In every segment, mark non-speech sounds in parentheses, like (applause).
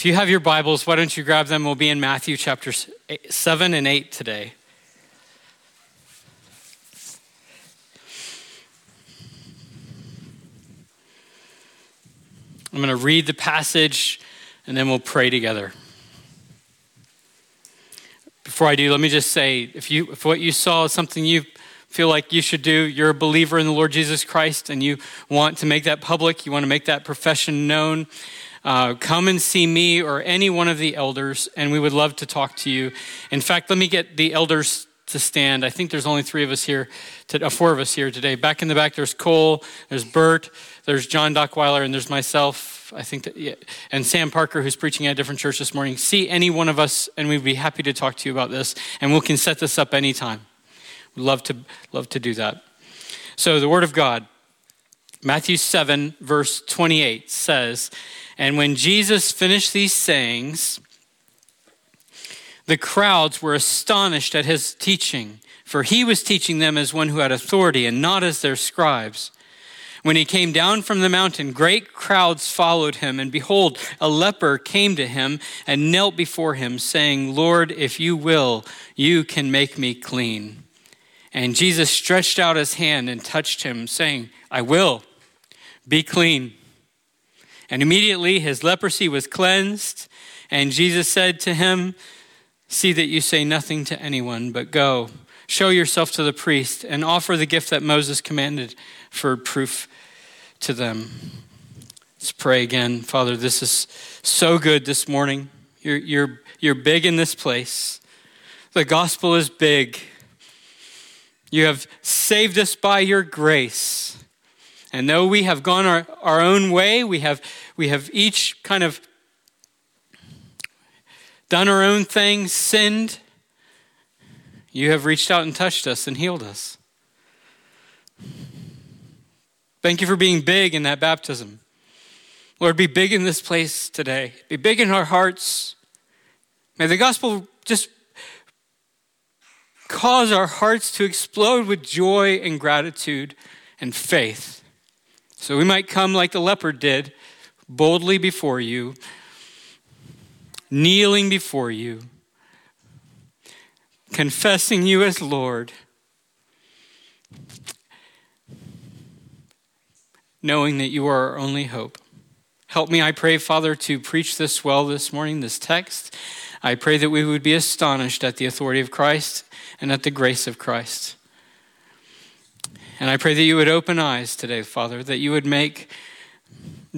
If you have your Bibles, why don't you grab them? We'll be in Matthew chapter 7 and 8 today. I'm going to read the passage and then we'll pray together. Before I do, let me just say if, you, if what you saw is something you feel like you should do, you're a believer in the Lord Jesus Christ and you want to make that public, you want to make that profession known, uh, come and see me or any one of the elders, and we would love to talk to you. In fact, let me get the elders to stand. I think there's only three of us here, to, uh, four of us here today. Back in the back, there's Cole, there's Bert, there's John Dockweiler, and there's myself. I think that, yeah, and Sam Parker, who's preaching at a different church this morning. See any one of us, and we'd be happy to talk to you about this, and we can set this up anytime. We'd love to love to do that. So the Word of God, Matthew 7, verse 28 says, and when Jesus finished these sayings, the crowds were astonished at his teaching, for he was teaching them as one who had authority and not as their scribes. When he came down from the mountain, great crowds followed him, and behold, a leper came to him and knelt before him, saying, Lord, if you will, you can make me clean. And Jesus stretched out his hand and touched him, saying, I will, be clean. And immediately his leprosy was cleansed. And Jesus said to him, See that you say nothing to anyone, but go, show yourself to the priest, and offer the gift that Moses commanded for proof to them. Let's pray again. Father, this is so good this morning. You're, you're, you're big in this place. The gospel is big. You have saved us by your grace. And though we have gone our, our own way, we have, we have each kind of done our own thing, sinned, you have reached out and touched us and healed us. Thank you for being big in that baptism. Lord, be big in this place today. Be big in our hearts. May the gospel just cause our hearts to explode with joy and gratitude and faith. So we might come like the leopard did, boldly before you, kneeling before you, confessing you as Lord, knowing that you are our only hope. Help me, I pray, Father, to preach this well this morning, this text. I pray that we would be astonished at the authority of Christ and at the grace of Christ. And I pray that you would open eyes today, Father, that you would make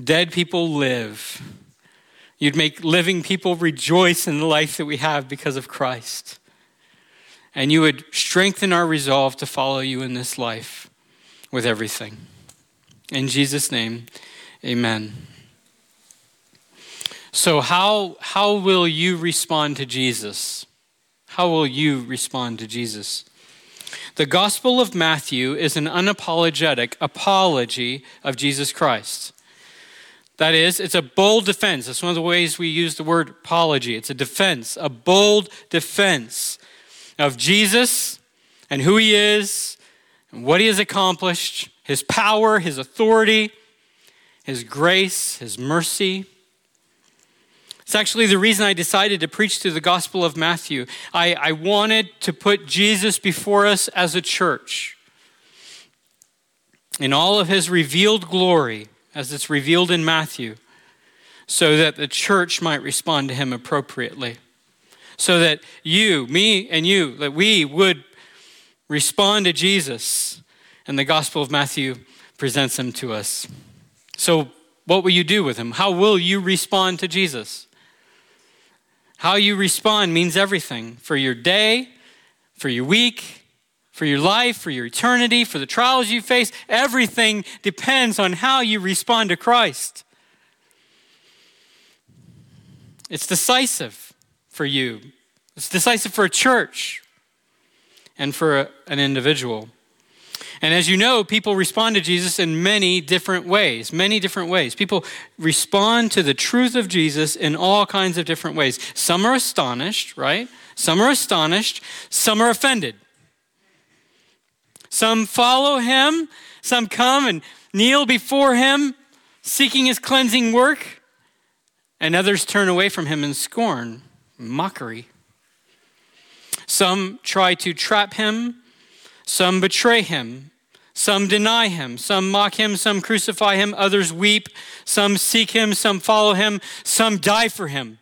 dead people live. You'd make living people rejoice in the life that we have because of Christ. And you would strengthen our resolve to follow you in this life with everything. In Jesus' name, amen. So, how, how will you respond to Jesus? How will you respond to Jesus? The Gospel of Matthew is an unapologetic apology of Jesus Christ. That is, it's a bold defense. That's one of the ways we use the word apology. It's a defense, a bold defense of Jesus and who he is and what he has accomplished, his power, his authority, his grace, his mercy. It's actually the reason I decided to preach through the Gospel of Matthew. I, I wanted to put Jesus before us as a church in all of his revealed glory, as it's revealed in Matthew, so that the church might respond to him appropriately. So that you, me, and you, that we would respond to Jesus. And the Gospel of Matthew presents him to us. So, what will you do with him? How will you respond to Jesus? How you respond means everything for your day, for your week, for your life, for your eternity, for the trials you face. Everything depends on how you respond to Christ. It's decisive for you, it's decisive for a church and for a, an individual. And as you know, people respond to Jesus in many different ways. Many different ways. People respond to the truth of Jesus in all kinds of different ways. Some are astonished, right? Some are astonished. Some are offended. Some follow him. Some come and kneel before him, seeking his cleansing work. and others turn away from him in scorn, mockery. Some try to trap him, some betray him, some deny him, some mock him, some crucify him, others weep, some seek him, some follow him, some die for him.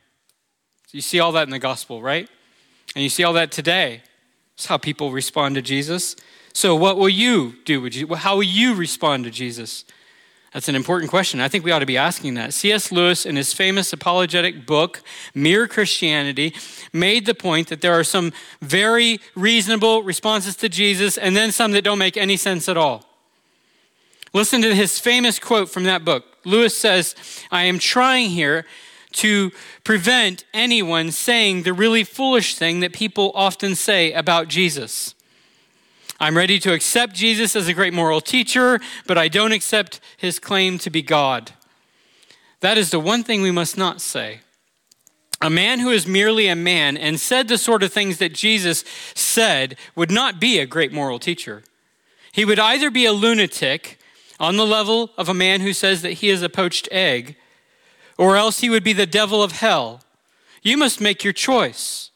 You see all that in the gospel, right? And you see all that today. That's how people respond to Jesus. So, what will you do? How will you respond to Jesus? That's an important question. I think we ought to be asking that. C.S. Lewis, in his famous apologetic book, Mere Christianity, made the point that there are some very reasonable responses to Jesus and then some that don't make any sense at all. Listen to his famous quote from that book. Lewis says, I am trying here to prevent anyone saying the really foolish thing that people often say about Jesus. I'm ready to accept Jesus as a great moral teacher, but I don't accept his claim to be God. That is the one thing we must not say. A man who is merely a man and said the sort of things that Jesus said would not be a great moral teacher. He would either be a lunatic on the level of a man who says that he is a poached egg, or else he would be the devil of hell. You must make your choice.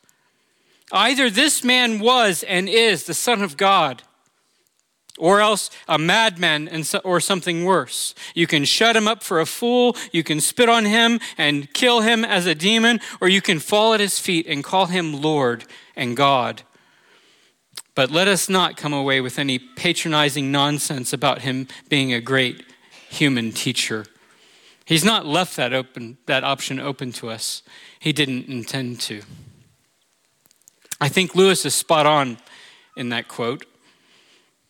Either this man was and is the Son of God, or else a madman and or something worse. You can shut him up for a fool, you can spit on him and kill him as a demon, or you can fall at his feet and call him Lord and God. But let us not come away with any patronizing nonsense about him being a great human teacher. He's not left that open that option open to us. He didn't intend to. I think Lewis is spot on in that quote.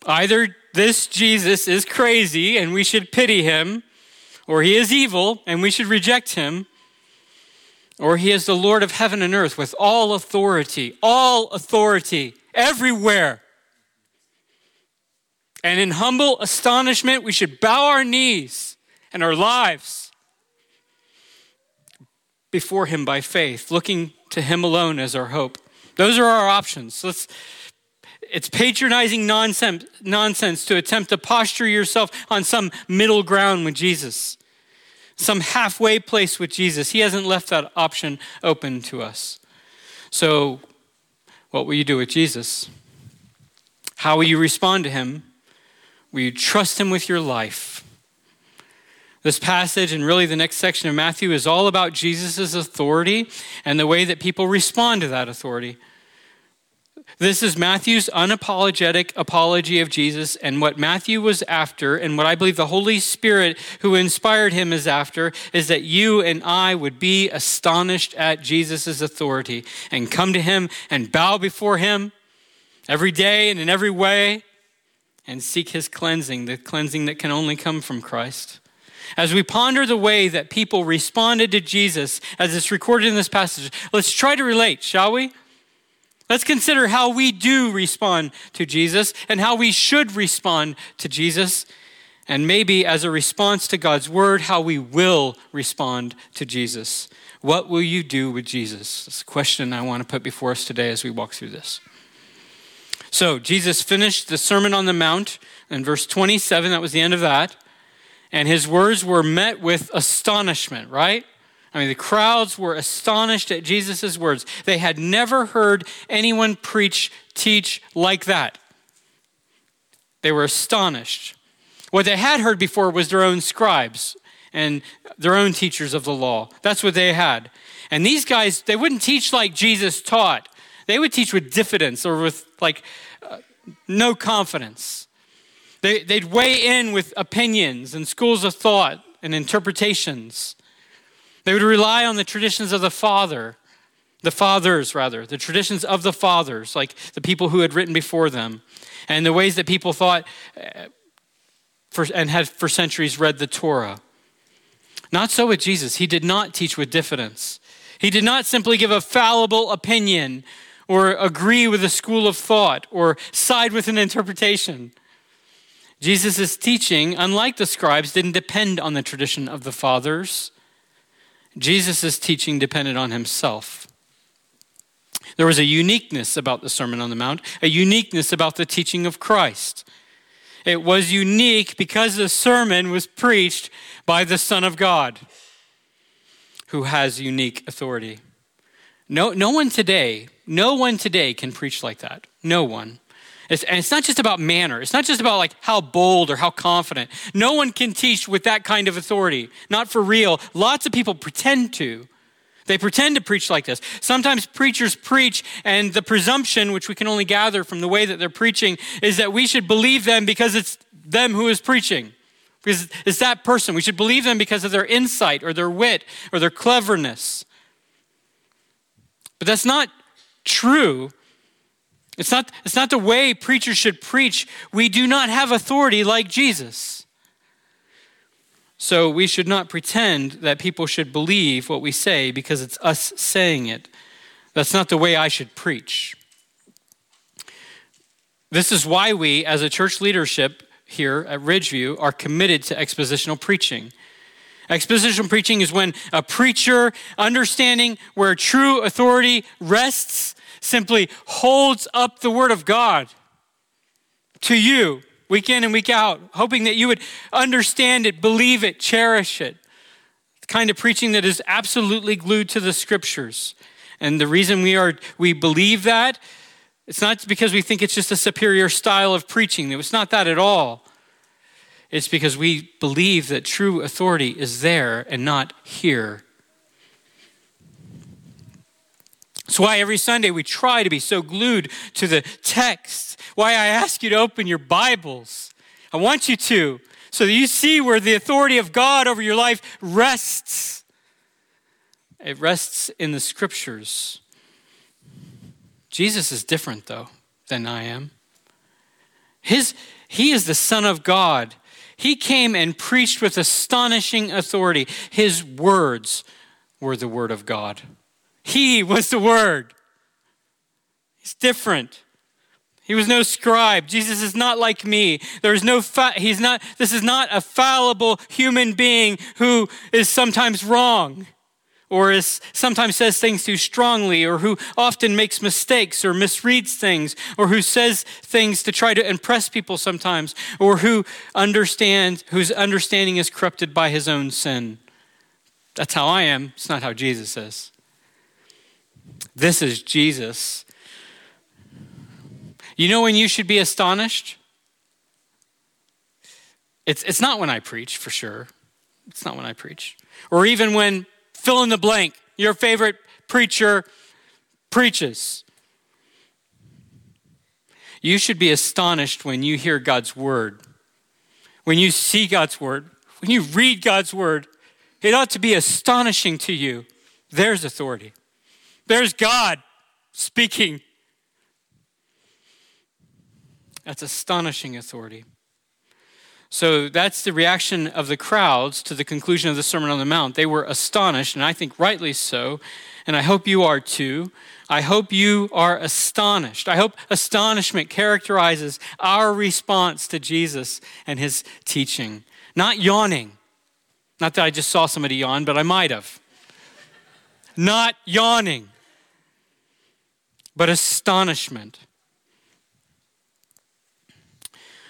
Either this Jesus is crazy and we should pity him, or he is evil and we should reject him, or he is the Lord of heaven and earth with all authority, all authority, everywhere. And in humble astonishment, we should bow our knees and our lives before him by faith, looking to him alone as our hope. Those are our options. Let's, it's patronizing nonsense, nonsense to attempt to posture yourself on some middle ground with Jesus, some halfway place with Jesus. He hasn't left that option open to us. So, what will you do with Jesus? How will you respond to him? Will you trust him with your life? This passage and really the next section of Matthew is all about Jesus' authority and the way that people respond to that authority. This is Matthew's unapologetic apology of Jesus, and what Matthew was after, and what I believe the Holy Spirit who inspired him is after, is that you and I would be astonished at Jesus' authority and come to him and bow before him every day and in every way and seek his cleansing, the cleansing that can only come from Christ. As we ponder the way that people responded to Jesus, as it's recorded in this passage, let's try to relate, shall we? Let's consider how we do respond to Jesus and how we should respond to Jesus. And maybe as a response to God's word, how we will respond to Jesus. What will you do with Jesus? That's a question I want to put before us today as we walk through this. So, Jesus finished the Sermon on the Mount in verse 27. That was the end of that and his words were met with astonishment, right? I mean, the crowds were astonished at Jesus' words. They had never heard anyone preach, teach like that. They were astonished. What they had heard before was their own scribes and their own teachers of the law. That's what they had. And these guys, they wouldn't teach like Jesus taught, they would teach with diffidence or with like uh, no confidence. They, they'd weigh in with opinions and schools of thought and interpretations. They would rely on the traditions of the father, the fathers, rather, the traditions of the fathers, like the people who had written before them, and the ways that people thought uh, for, and had for centuries read the Torah. Not so with Jesus. He did not teach with diffidence. He did not simply give a fallible opinion or agree with a school of thought or side with an interpretation. Jesus' teaching, unlike the scribes, didn't depend on the tradition of the fathers. Jesus' teaching depended on himself. There was a uniqueness about the Sermon on the Mount, a uniqueness about the teaching of Christ. It was unique because the sermon was preached by the Son of God, who has unique authority. No, no one today, no one today can preach like that. No one. It's, and it's not just about manner. It's not just about like how bold or how confident. No one can teach with that kind of authority. Not for real. Lots of people pretend to. They pretend to preach like this. Sometimes preachers preach, and the presumption, which we can only gather from the way that they're preaching, is that we should believe them because it's them who is preaching. Because it's that person. We should believe them because of their insight or their wit or their cleverness. But that's not true. It's not, it's not the way preachers should preach. We do not have authority like Jesus. So we should not pretend that people should believe what we say because it's us saying it. That's not the way I should preach. This is why we, as a church leadership here at Ridgeview, are committed to expositional preaching. Expositional preaching is when a preacher, understanding where true authority rests, simply holds up the Word of God to you week in and week out, hoping that you would understand it, believe it, cherish it. The kind of preaching that is absolutely glued to the Scriptures. And the reason we are we believe that it's not because we think it's just a superior style of preaching. It's not that at all. It's because we believe that true authority is there and not here. That's why every Sunday we try to be so glued to the text. Why I ask you to open your Bibles. I want you to, so that you see where the authority of God over your life rests. It rests in the scriptures. Jesus is different, though, than I am. His, he is the Son of God. He came and preached with astonishing authority. His words were the Word of God. He was the Word. He's different. He was no scribe. Jesus is not like me. There is no fa- he's not this is not a fallible human being who is sometimes wrong or is sometimes says things too strongly or who often makes mistakes or misreads things or who says things to try to impress people sometimes or who understands whose understanding is corrupted by his own sin. That's how I am. It's not how Jesus is. This is Jesus. You know when you should be astonished? It's, it's not when I preach, for sure. It's not when I preach. Or even when fill in the blank, your favorite preacher preaches. You should be astonished when you hear God's word, when you see God's word, when you read God's word. It ought to be astonishing to you. There's authority. There's God speaking. That's astonishing authority. So that's the reaction of the crowds to the conclusion of the Sermon on the Mount. They were astonished, and I think rightly so, and I hope you are too. I hope you are astonished. I hope astonishment characterizes our response to Jesus and his teaching. Not yawning. Not that I just saw somebody yawn, but I might have. Not yawning but astonishment.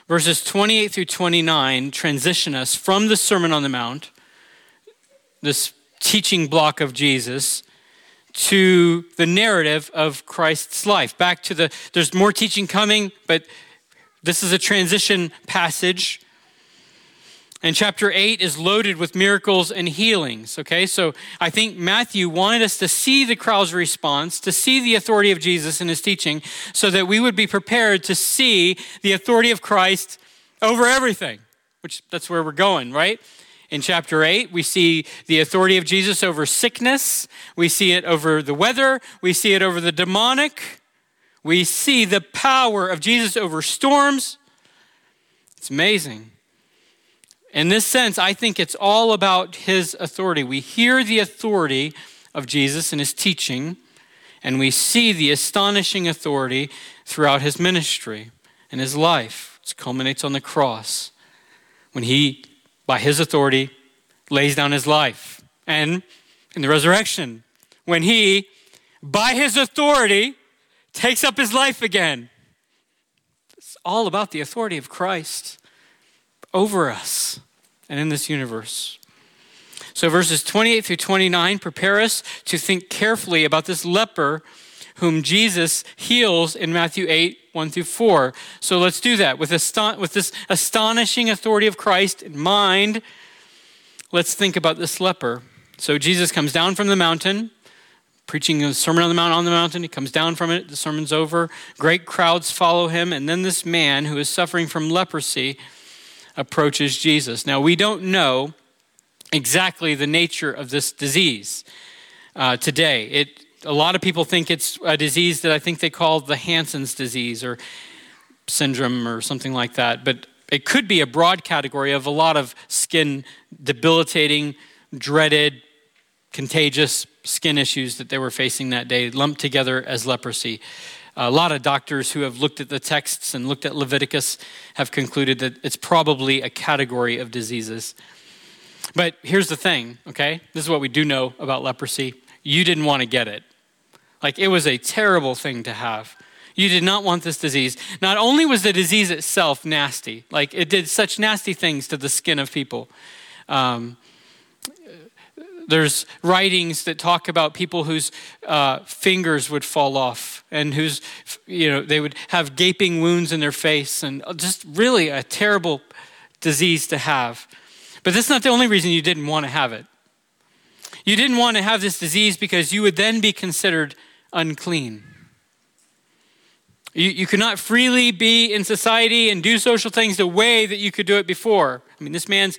Verses 28 through 29 transition us from the Sermon on the Mount, this teaching block of Jesus, to the narrative of Christ's life. Back to the, there's more teaching coming, but this is a transition passage and chapter 8 is loaded with miracles and healings. Okay, so I think Matthew wanted us to see the crowd's response, to see the authority of Jesus in his teaching, so that we would be prepared to see the authority of Christ over everything, which that's where we're going, right? In chapter 8, we see the authority of Jesus over sickness, we see it over the weather, we see it over the demonic, we see the power of Jesus over storms. It's amazing. In this sense, I think it's all about his authority. We hear the authority of Jesus and his teaching, and we see the astonishing authority throughout his ministry and his life. It culminates on the cross when he, by his authority, lays down his life. And in the resurrection, when he, by his authority, takes up his life again. It's all about the authority of Christ over us and in this universe. So, verses 28 through 29 prepare us to think carefully about this leper whom Jesus heals in Matthew 8, 1 through 4. So, let's do that. With, aston- with this astonishing authority of Christ in mind, let's think about this leper. So, Jesus comes down from the mountain preaching a Sermon on the Mount on the mountain. He comes down from it. The sermon's over. Great crowds follow him. And then this man who is suffering from leprosy approaches Jesus. Now, we don't know exactly the nature of this disease uh, today. It, a lot of people think it's a disease that I think they call the Hansen's disease or syndrome or something like that. But it could be a broad category of a lot of skin debilitating, dreaded, contagious skin issues that they were facing that day, lumped together as leprosy. A lot of doctors who have looked at the texts and looked at Leviticus have concluded that it's probably a category of diseases. But here's the thing, okay? This is what we do know about leprosy. You didn't want to get it. Like, it was a terrible thing to have. You did not want this disease. Not only was the disease itself nasty, like, it did such nasty things to the skin of people. Um, there's writings that talk about people whose uh, fingers would fall off and whose, you know, they would have gaping wounds in their face and just really a terrible disease to have. But that's not the only reason you didn't want to have it. You didn't want to have this disease because you would then be considered unclean. You, you could not freely be in society and do social things the way that you could do it before. I mean, this man's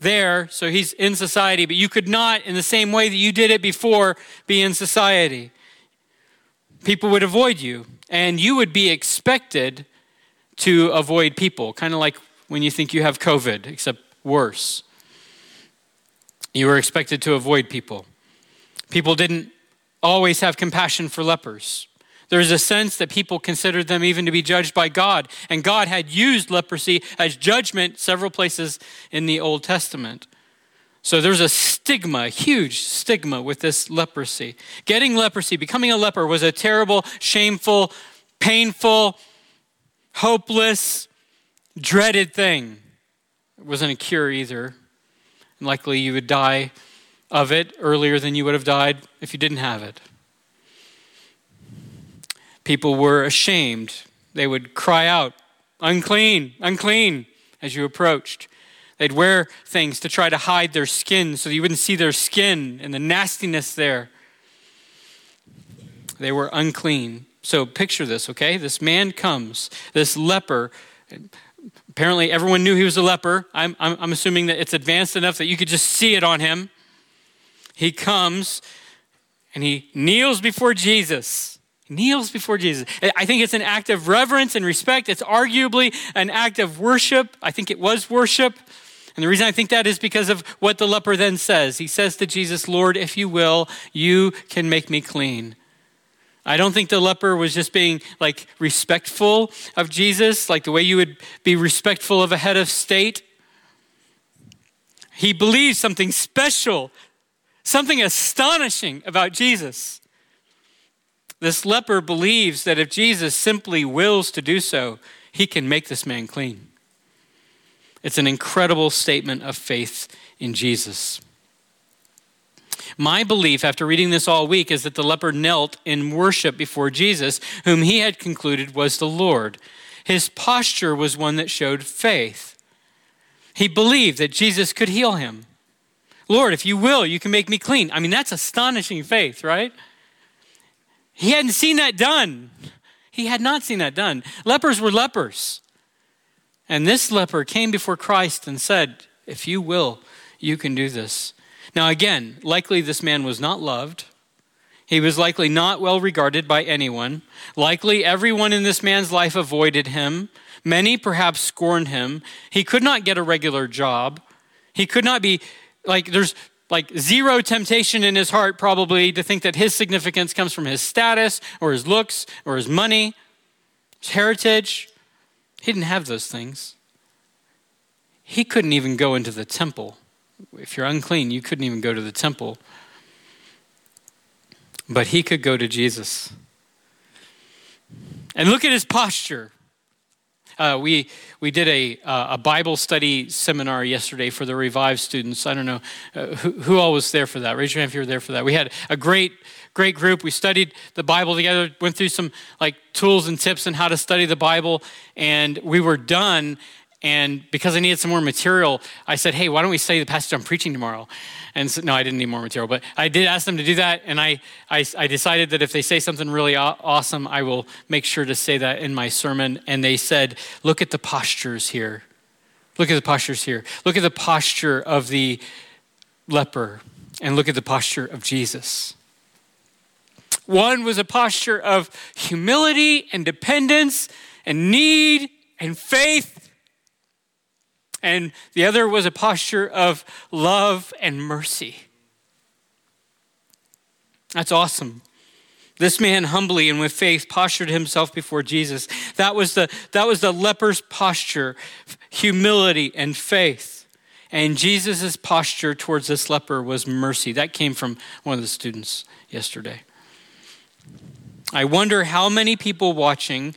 there, so he's in society, but you could not, in the same way that you did it before, be in society. People would avoid you, and you would be expected to avoid people, kind of like when you think you have COVID, except worse. You were expected to avoid people. People didn't always have compassion for lepers. There's a sense that people considered them even to be judged by God. And God had used leprosy as judgment several places in the Old Testament. So there's a stigma, a huge stigma with this leprosy. Getting leprosy, becoming a leper, was a terrible, shameful, painful, hopeless, dreaded thing. It wasn't a cure either. And likely you would die of it earlier than you would have died if you didn't have it. People were ashamed. They would cry out, unclean, unclean, as you approached. They'd wear things to try to hide their skin so you wouldn't see their skin and the nastiness there. They were unclean. So picture this, okay? This man comes, this leper. Apparently, everyone knew he was a leper. I'm, I'm, I'm assuming that it's advanced enough that you could just see it on him. He comes and he kneels before Jesus kneels before Jesus. I think it's an act of reverence and respect. It's arguably an act of worship. I think it was worship. And the reason I think that is because of what the leper then says. He says to Jesus, Lord, if you will, you can make me clean. I don't think the leper was just being like respectful of Jesus, like the way you would be respectful of a head of state. He believed something special, something astonishing about Jesus. This leper believes that if Jesus simply wills to do so, he can make this man clean. It's an incredible statement of faith in Jesus. My belief after reading this all week is that the leper knelt in worship before Jesus, whom he had concluded was the Lord. His posture was one that showed faith. He believed that Jesus could heal him. Lord, if you will, you can make me clean. I mean, that's astonishing faith, right? He hadn't seen that done. He had not seen that done. Lepers were lepers. And this leper came before Christ and said, If you will, you can do this. Now, again, likely this man was not loved. He was likely not well regarded by anyone. Likely everyone in this man's life avoided him. Many perhaps scorned him. He could not get a regular job. He could not be, like, there's like zero temptation in his heart, probably, to think that his significance comes from his status or his looks or his money, his heritage. He didn't have those things. He couldn't even go into the temple. If you're unclean, you couldn't even go to the temple. But he could go to Jesus. And look at his posture. Uh, we, we did a, uh, a Bible study seminar yesterday for the Revive students. I don't know uh, who, who all was there for that. Raise your hand if you were there for that. We had a great, great group. We studied the Bible together, went through some like tools and tips on how to study the Bible, and we were done. And because I needed some more material, I said, hey, why don't we study the passage I'm preaching tomorrow? And so, no, I didn't need more material, but I did ask them to do that. And I, I, I decided that if they say something really awesome, I will make sure to say that in my sermon. And they said, look at the postures here. Look at the postures here. Look at the posture of the leper, and look at the posture of Jesus. One was a posture of humility and dependence and need and faith and the other was a posture of love and mercy. That's awesome. This man humbly and with faith postured himself before Jesus. That was the, that was the leper's posture, humility and faith. And Jesus' posture towards this leper was mercy. That came from one of the students yesterday. I wonder how many people watching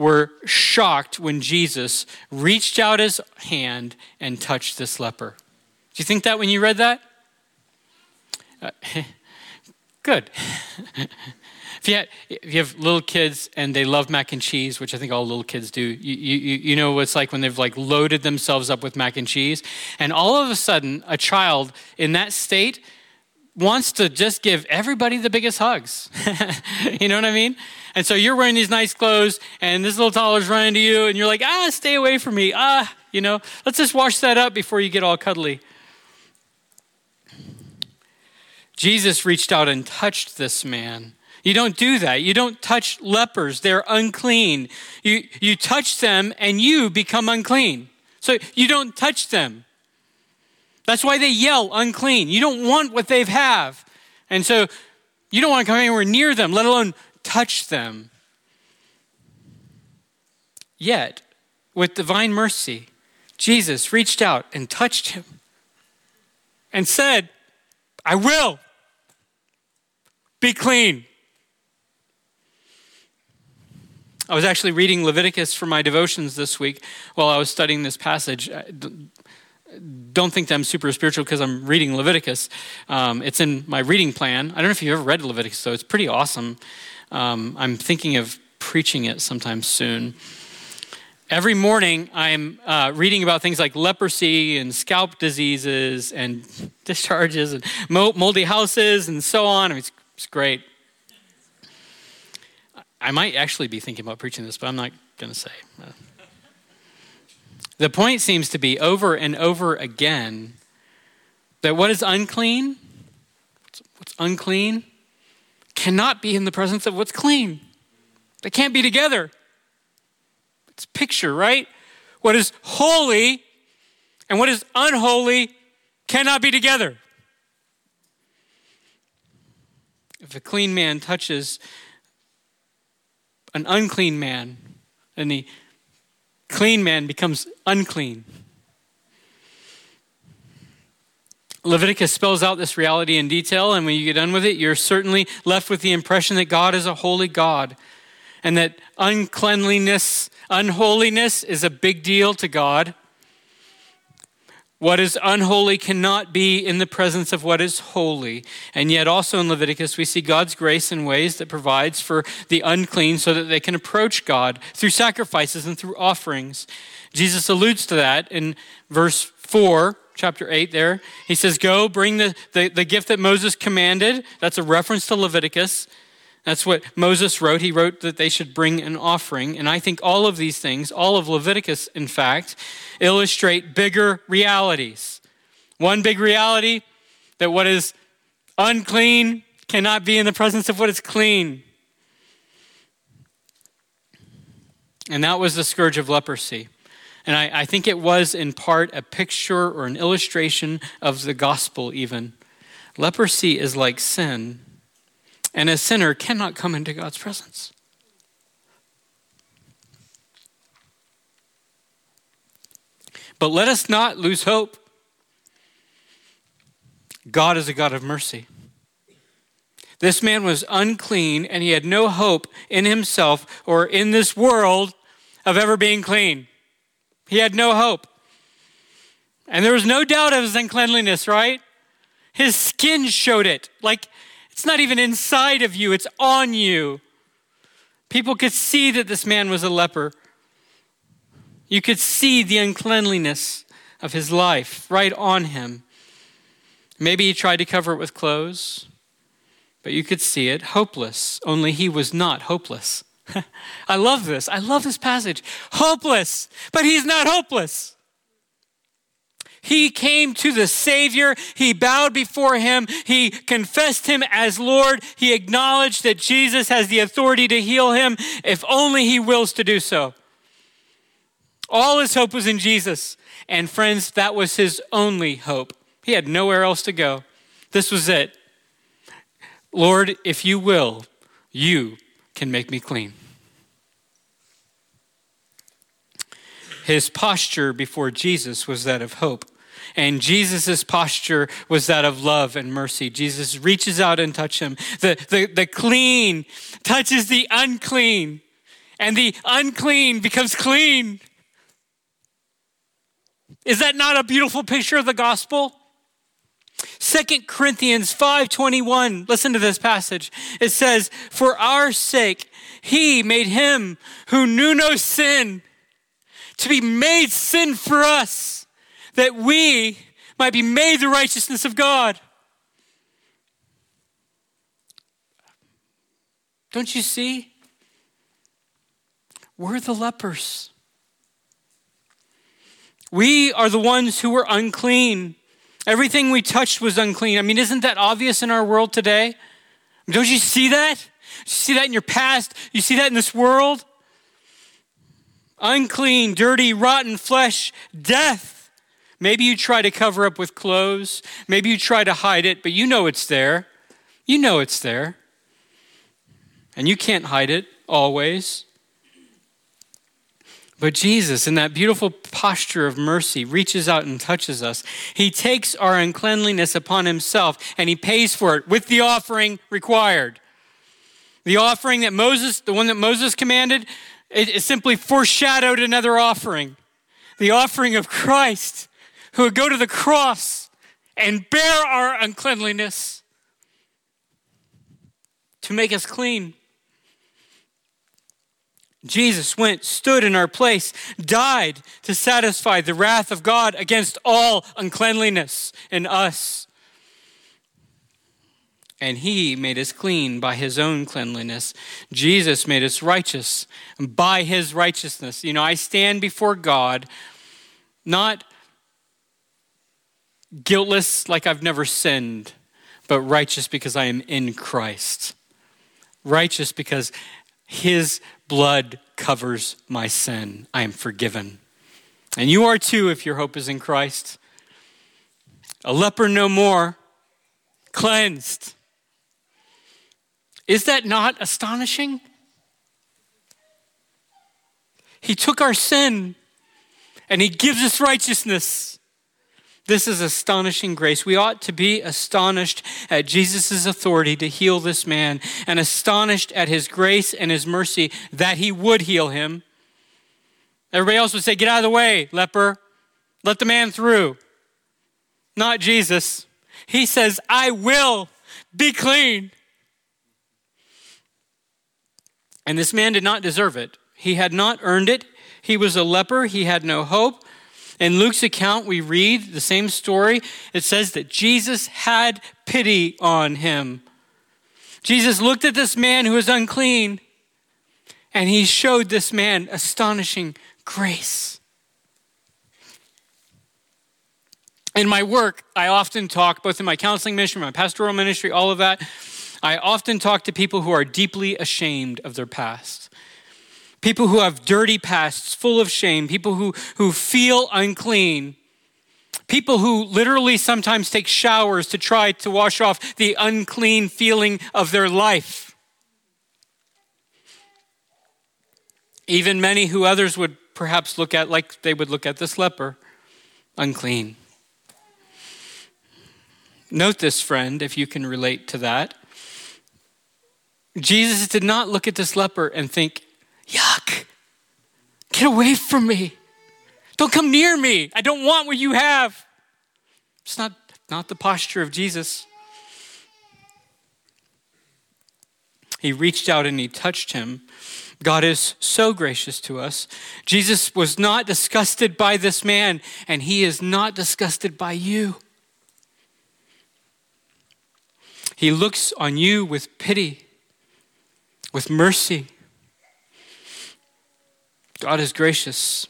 were shocked when Jesus reached out his hand and touched this leper. Do you think that when you read that? Uh, (laughs) good. (laughs) if, you have, if you have little kids and they love mac and cheese, which I think all little kids do, you, you, you know what it's like when they've like loaded themselves up with mac and cheese, and all of a sudden, a child in that state wants to just give everybody the biggest hugs. (laughs) you know what I mean? And so you're wearing these nice clothes, and this little toddler's running to you, and you're like, ah, stay away from me. Ah, you know, let's just wash that up before you get all cuddly. Jesus reached out and touched this man. You don't do that. You don't touch lepers, they're unclean. You, you touch them, and you become unclean. So you don't touch them. That's why they yell unclean. You don't want what they have. And so you don't want to come anywhere near them, let alone touch them. Yet, with divine mercy, Jesus reached out and touched him and said, I will be clean. I was actually reading Leviticus for my devotions this week while I was studying this passage. Don't think that I'm super spiritual because I'm reading Leviticus. Um, it's in my reading plan. I don't know if you've ever read Leviticus, though. It's pretty awesome. Um, I'm thinking of preaching it sometime soon. Every morning, I'm uh, reading about things like leprosy and scalp diseases and (laughs) discharges and moldy houses and so on. I mean, it's, it's great. I might actually be thinking about preaching this, but I'm not going to say. The point seems to be over and over again that what is unclean, what's unclean, cannot be in the presence of what's clean. They can't be together. It's picture, right? What is holy and what is unholy cannot be together. If a clean man touches an unclean man, then the clean man becomes unclean. Leviticus spells out this reality in detail, and when you get done with it, you're certainly left with the impression that God is a holy God and that uncleanliness, unholiness is a big deal to God. What is unholy cannot be in the presence of what is holy. And yet, also in Leviticus, we see God's grace in ways that provides for the unclean so that they can approach God through sacrifices and through offerings. Jesus alludes to that in verse 4 chapter 8 there. He says, Go, bring the, the, the gift that Moses commanded. That's a reference to Leviticus. That's what Moses wrote. He wrote that they should bring an offering. And I think all of these things, all of Leviticus, in fact, illustrate bigger realities. One big reality that what is unclean cannot be in the presence of what is clean. And that was the scourge of leprosy. And I, I think it was in part a picture or an illustration of the gospel, even. Leprosy is like sin, and a sinner cannot come into God's presence. But let us not lose hope. God is a God of mercy. This man was unclean and he had no hope in himself or in this world of ever being clean. He had no hope. And there was no doubt of his uncleanliness, right? His skin showed it. Like it's not even inside of you, it's on you. People could see that this man was a leper. You could see the uncleanliness of his life right on him. Maybe he tried to cover it with clothes, but you could see it hopeless, only he was not hopeless. (laughs) I love this. I love this passage. Hopeless, but he's not hopeless. He came to the Savior. He bowed before him. He confessed him as Lord. He acknowledged that Jesus has the authority to heal him if only he wills to do so. All his hope was in Jesus. And friends, that was his only hope. He had nowhere else to go. This was it. Lord, if you will, you can make me clean. His posture before Jesus was that of hope. And Jesus' posture was that of love and mercy. Jesus reaches out and touches him. The, the, the clean touches the unclean, and the unclean becomes clean. Is that not a beautiful picture of the gospel? Second Corinthians 5:21 listen to this passage it says for our sake he made him who knew no sin to be made sin for us that we might be made the righteousness of God Don't you see we're the lepers we are the ones who were unclean. Everything we touched was unclean. I mean, isn't that obvious in our world today? Don't you see that? You see that in your past? You see that in this world? Unclean, dirty, rotten flesh, death. Maybe you try to cover up with clothes. Maybe you try to hide it, but you know it's there. You know it's there. And you can't hide it always. But Jesus, in that beautiful posture of mercy, reaches out and touches us. He takes our uncleanliness upon himself and he pays for it with the offering required. The offering that Moses, the one that Moses commanded, it, it simply foreshadowed another offering. The offering of Christ, who would go to the cross and bear our uncleanliness to make us clean. Jesus went, stood in our place, died to satisfy the wrath of God against all uncleanliness in us. And he made us clean by his own cleanliness. Jesus made us righteous by his righteousness. You know, I stand before God not guiltless like I've never sinned, but righteous because I am in Christ. Righteous because his blood covers my sin. I am forgiven. And you are too if your hope is in Christ. A leper no more, cleansed. Is that not astonishing? He took our sin and he gives us righteousness. This is astonishing grace. We ought to be astonished at Jesus' authority to heal this man and astonished at his grace and his mercy that he would heal him. Everybody else would say, Get out of the way, leper. Let the man through. Not Jesus. He says, I will be clean. And this man did not deserve it. He had not earned it. He was a leper. He had no hope. In Luke's account, we read the same story. It says that Jesus had pity on him. Jesus looked at this man who was unclean and he showed this man astonishing grace. In my work, I often talk, both in my counseling ministry, my pastoral ministry, all of that, I often talk to people who are deeply ashamed of their past people who have dirty pasts, full of shame, people who, who feel unclean, people who literally sometimes take showers to try to wash off the unclean feeling of their life. Even many who others would perhaps look at like they would look at this leper, unclean. Note this, friend, if you can relate to that. Jesus did not look at this leper and think, Yuck. Get away from me. Don't come near me. I don't want what you have. It's not, not the posture of Jesus. He reached out and he touched him. God is so gracious to us. Jesus was not disgusted by this man, and he is not disgusted by you. He looks on you with pity, with mercy. God is gracious.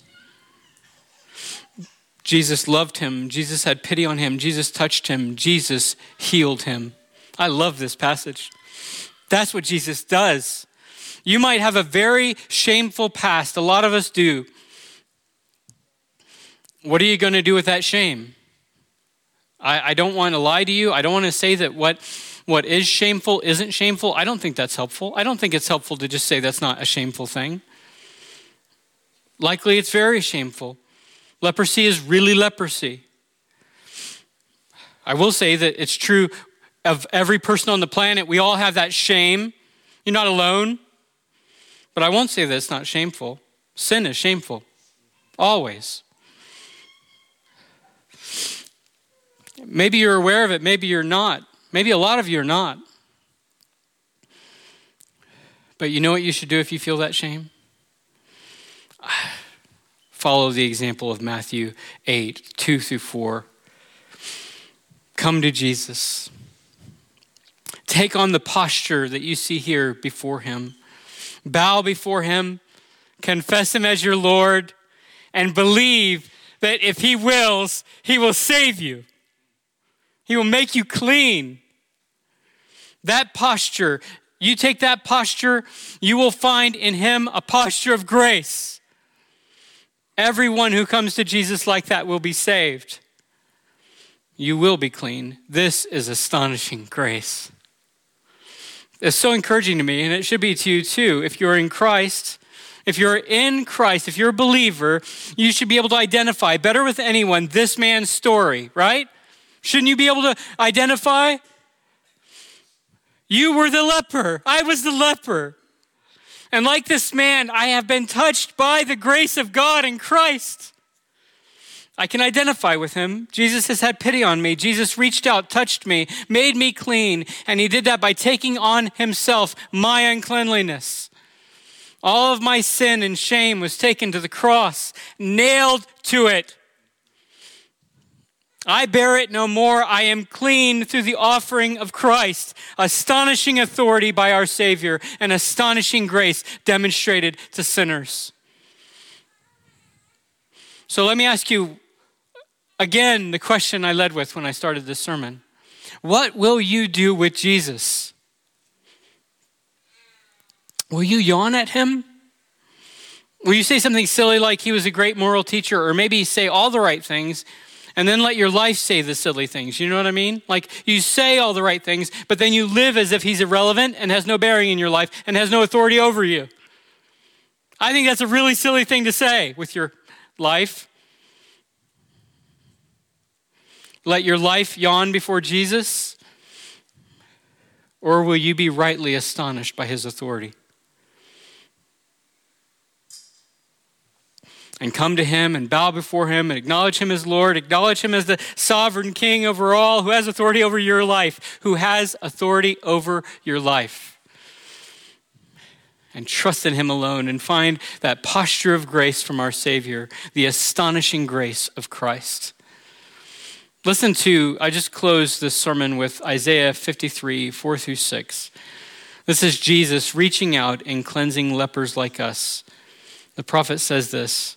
Jesus loved him. Jesus had pity on him. Jesus touched him. Jesus healed him. I love this passage. That's what Jesus does. You might have a very shameful past. A lot of us do. What are you going to do with that shame? I, I don't want to lie to you. I don't want to say that what, what is shameful isn't shameful. I don't think that's helpful. I don't think it's helpful to just say that's not a shameful thing. Likely it's very shameful. Leprosy is really leprosy. I will say that it's true of every person on the planet. We all have that shame. You're not alone. But I won't say that it's not shameful. Sin is shameful, always. Maybe you're aware of it, maybe you're not. Maybe a lot of you are not. But you know what you should do if you feel that shame? (sighs) Follow the example of Matthew 8, 2 through 4. Come to Jesus. Take on the posture that you see here before him bow before Him, confess Him as your Lord, and believe that if He wills, He will save you. He will make you clean. That posture, you take that posture, you will find in Him a posture of grace. Everyone who comes to Jesus like that will be saved. You will be clean. This is astonishing grace It's so encouraging to me, and it should be to you too. If you're in Christ, if you're in Christ, if you're a believer, you should be able to identify better with anyone this man's story, right? Shouldn't you be able to identify? You were the leper. I was the leper. And like this man, I have been touched by the grace of God in Christ. I can identify with him. Jesus has had pity on me. Jesus reached out, touched me, made me clean, and he did that by taking on himself my uncleanliness. All of my sin and shame was taken to the cross, nailed to it. I bear it no more. I am clean through the offering of Christ. Astonishing authority by our Savior and astonishing grace demonstrated to sinners. So let me ask you Again, the question I led with when I started this sermon What will you do with Jesus? Will you yawn at him? Will you say something silly like he was a great moral teacher, or maybe say all the right things and then let your life say the silly things? You know what I mean? Like you say all the right things, but then you live as if he's irrelevant and has no bearing in your life and has no authority over you. I think that's a really silly thing to say with your life. let your life yawn before Jesus? Or will you be rightly astonished by his authority? And come to him and bow before him and acknowledge him as Lord, acknowledge him as the sovereign king over all, who has authority over your life, who has authority over your life. And trust in him alone and find that posture of grace from our Savior, the astonishing grace of Christ. Listen to, I just closed this sermon with Isaiah 53, 4 through 6. This is Jesus reaching out and cleansing lepers like us. The prophet says this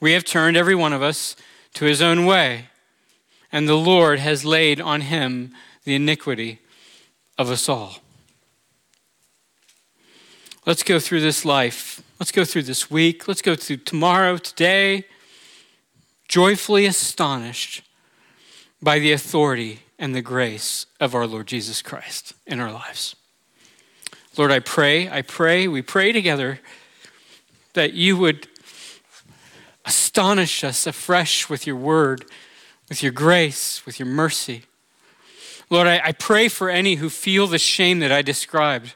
We have turned, every one of us, to his own way. And the Lord has laid on him the iniquity of us all. Let's go through this life Let's go through this week. Let's go through tomorrow, today, joyfully astonished by the authority and the grace of our Lord Jesus Christ in our lives. Lord, I pray, I pray, we pray together that you would astonish us afresh with your word, with your grace, with your mercy. Lord, I, I pray for any who feel the shame that I described.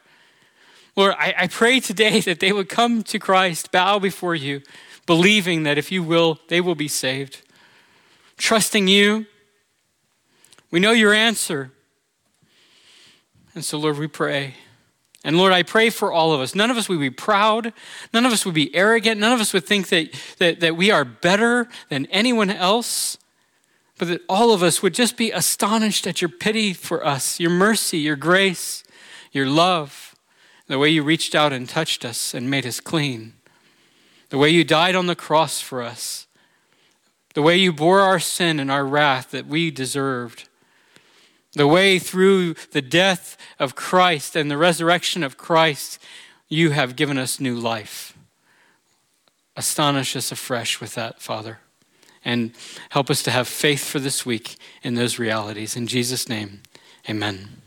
Lord, I, I pray today that they would come to Christ, bow before you, believing that if you will, they will be saved. Trusting you. We know your answer. And so, Lord, we pray. And Lord, I pray for all of us. None of us would be proud. None of us would be arrogant. None of us would think that, that, that we are better than anyone else. But that all of us would just be astonished at your pity for us, your mercy, your grace, your love, the way you reached out and touched us and made us clean, the way you died on the cross for us, the way you bore our sin and our wrath that we deserved the way through the death of Christ and the resurrection of Christ, you have given us new life. Astonish us afresh with that, Father. And help us to have faith for this week in those realities. In Jesus' name, amen.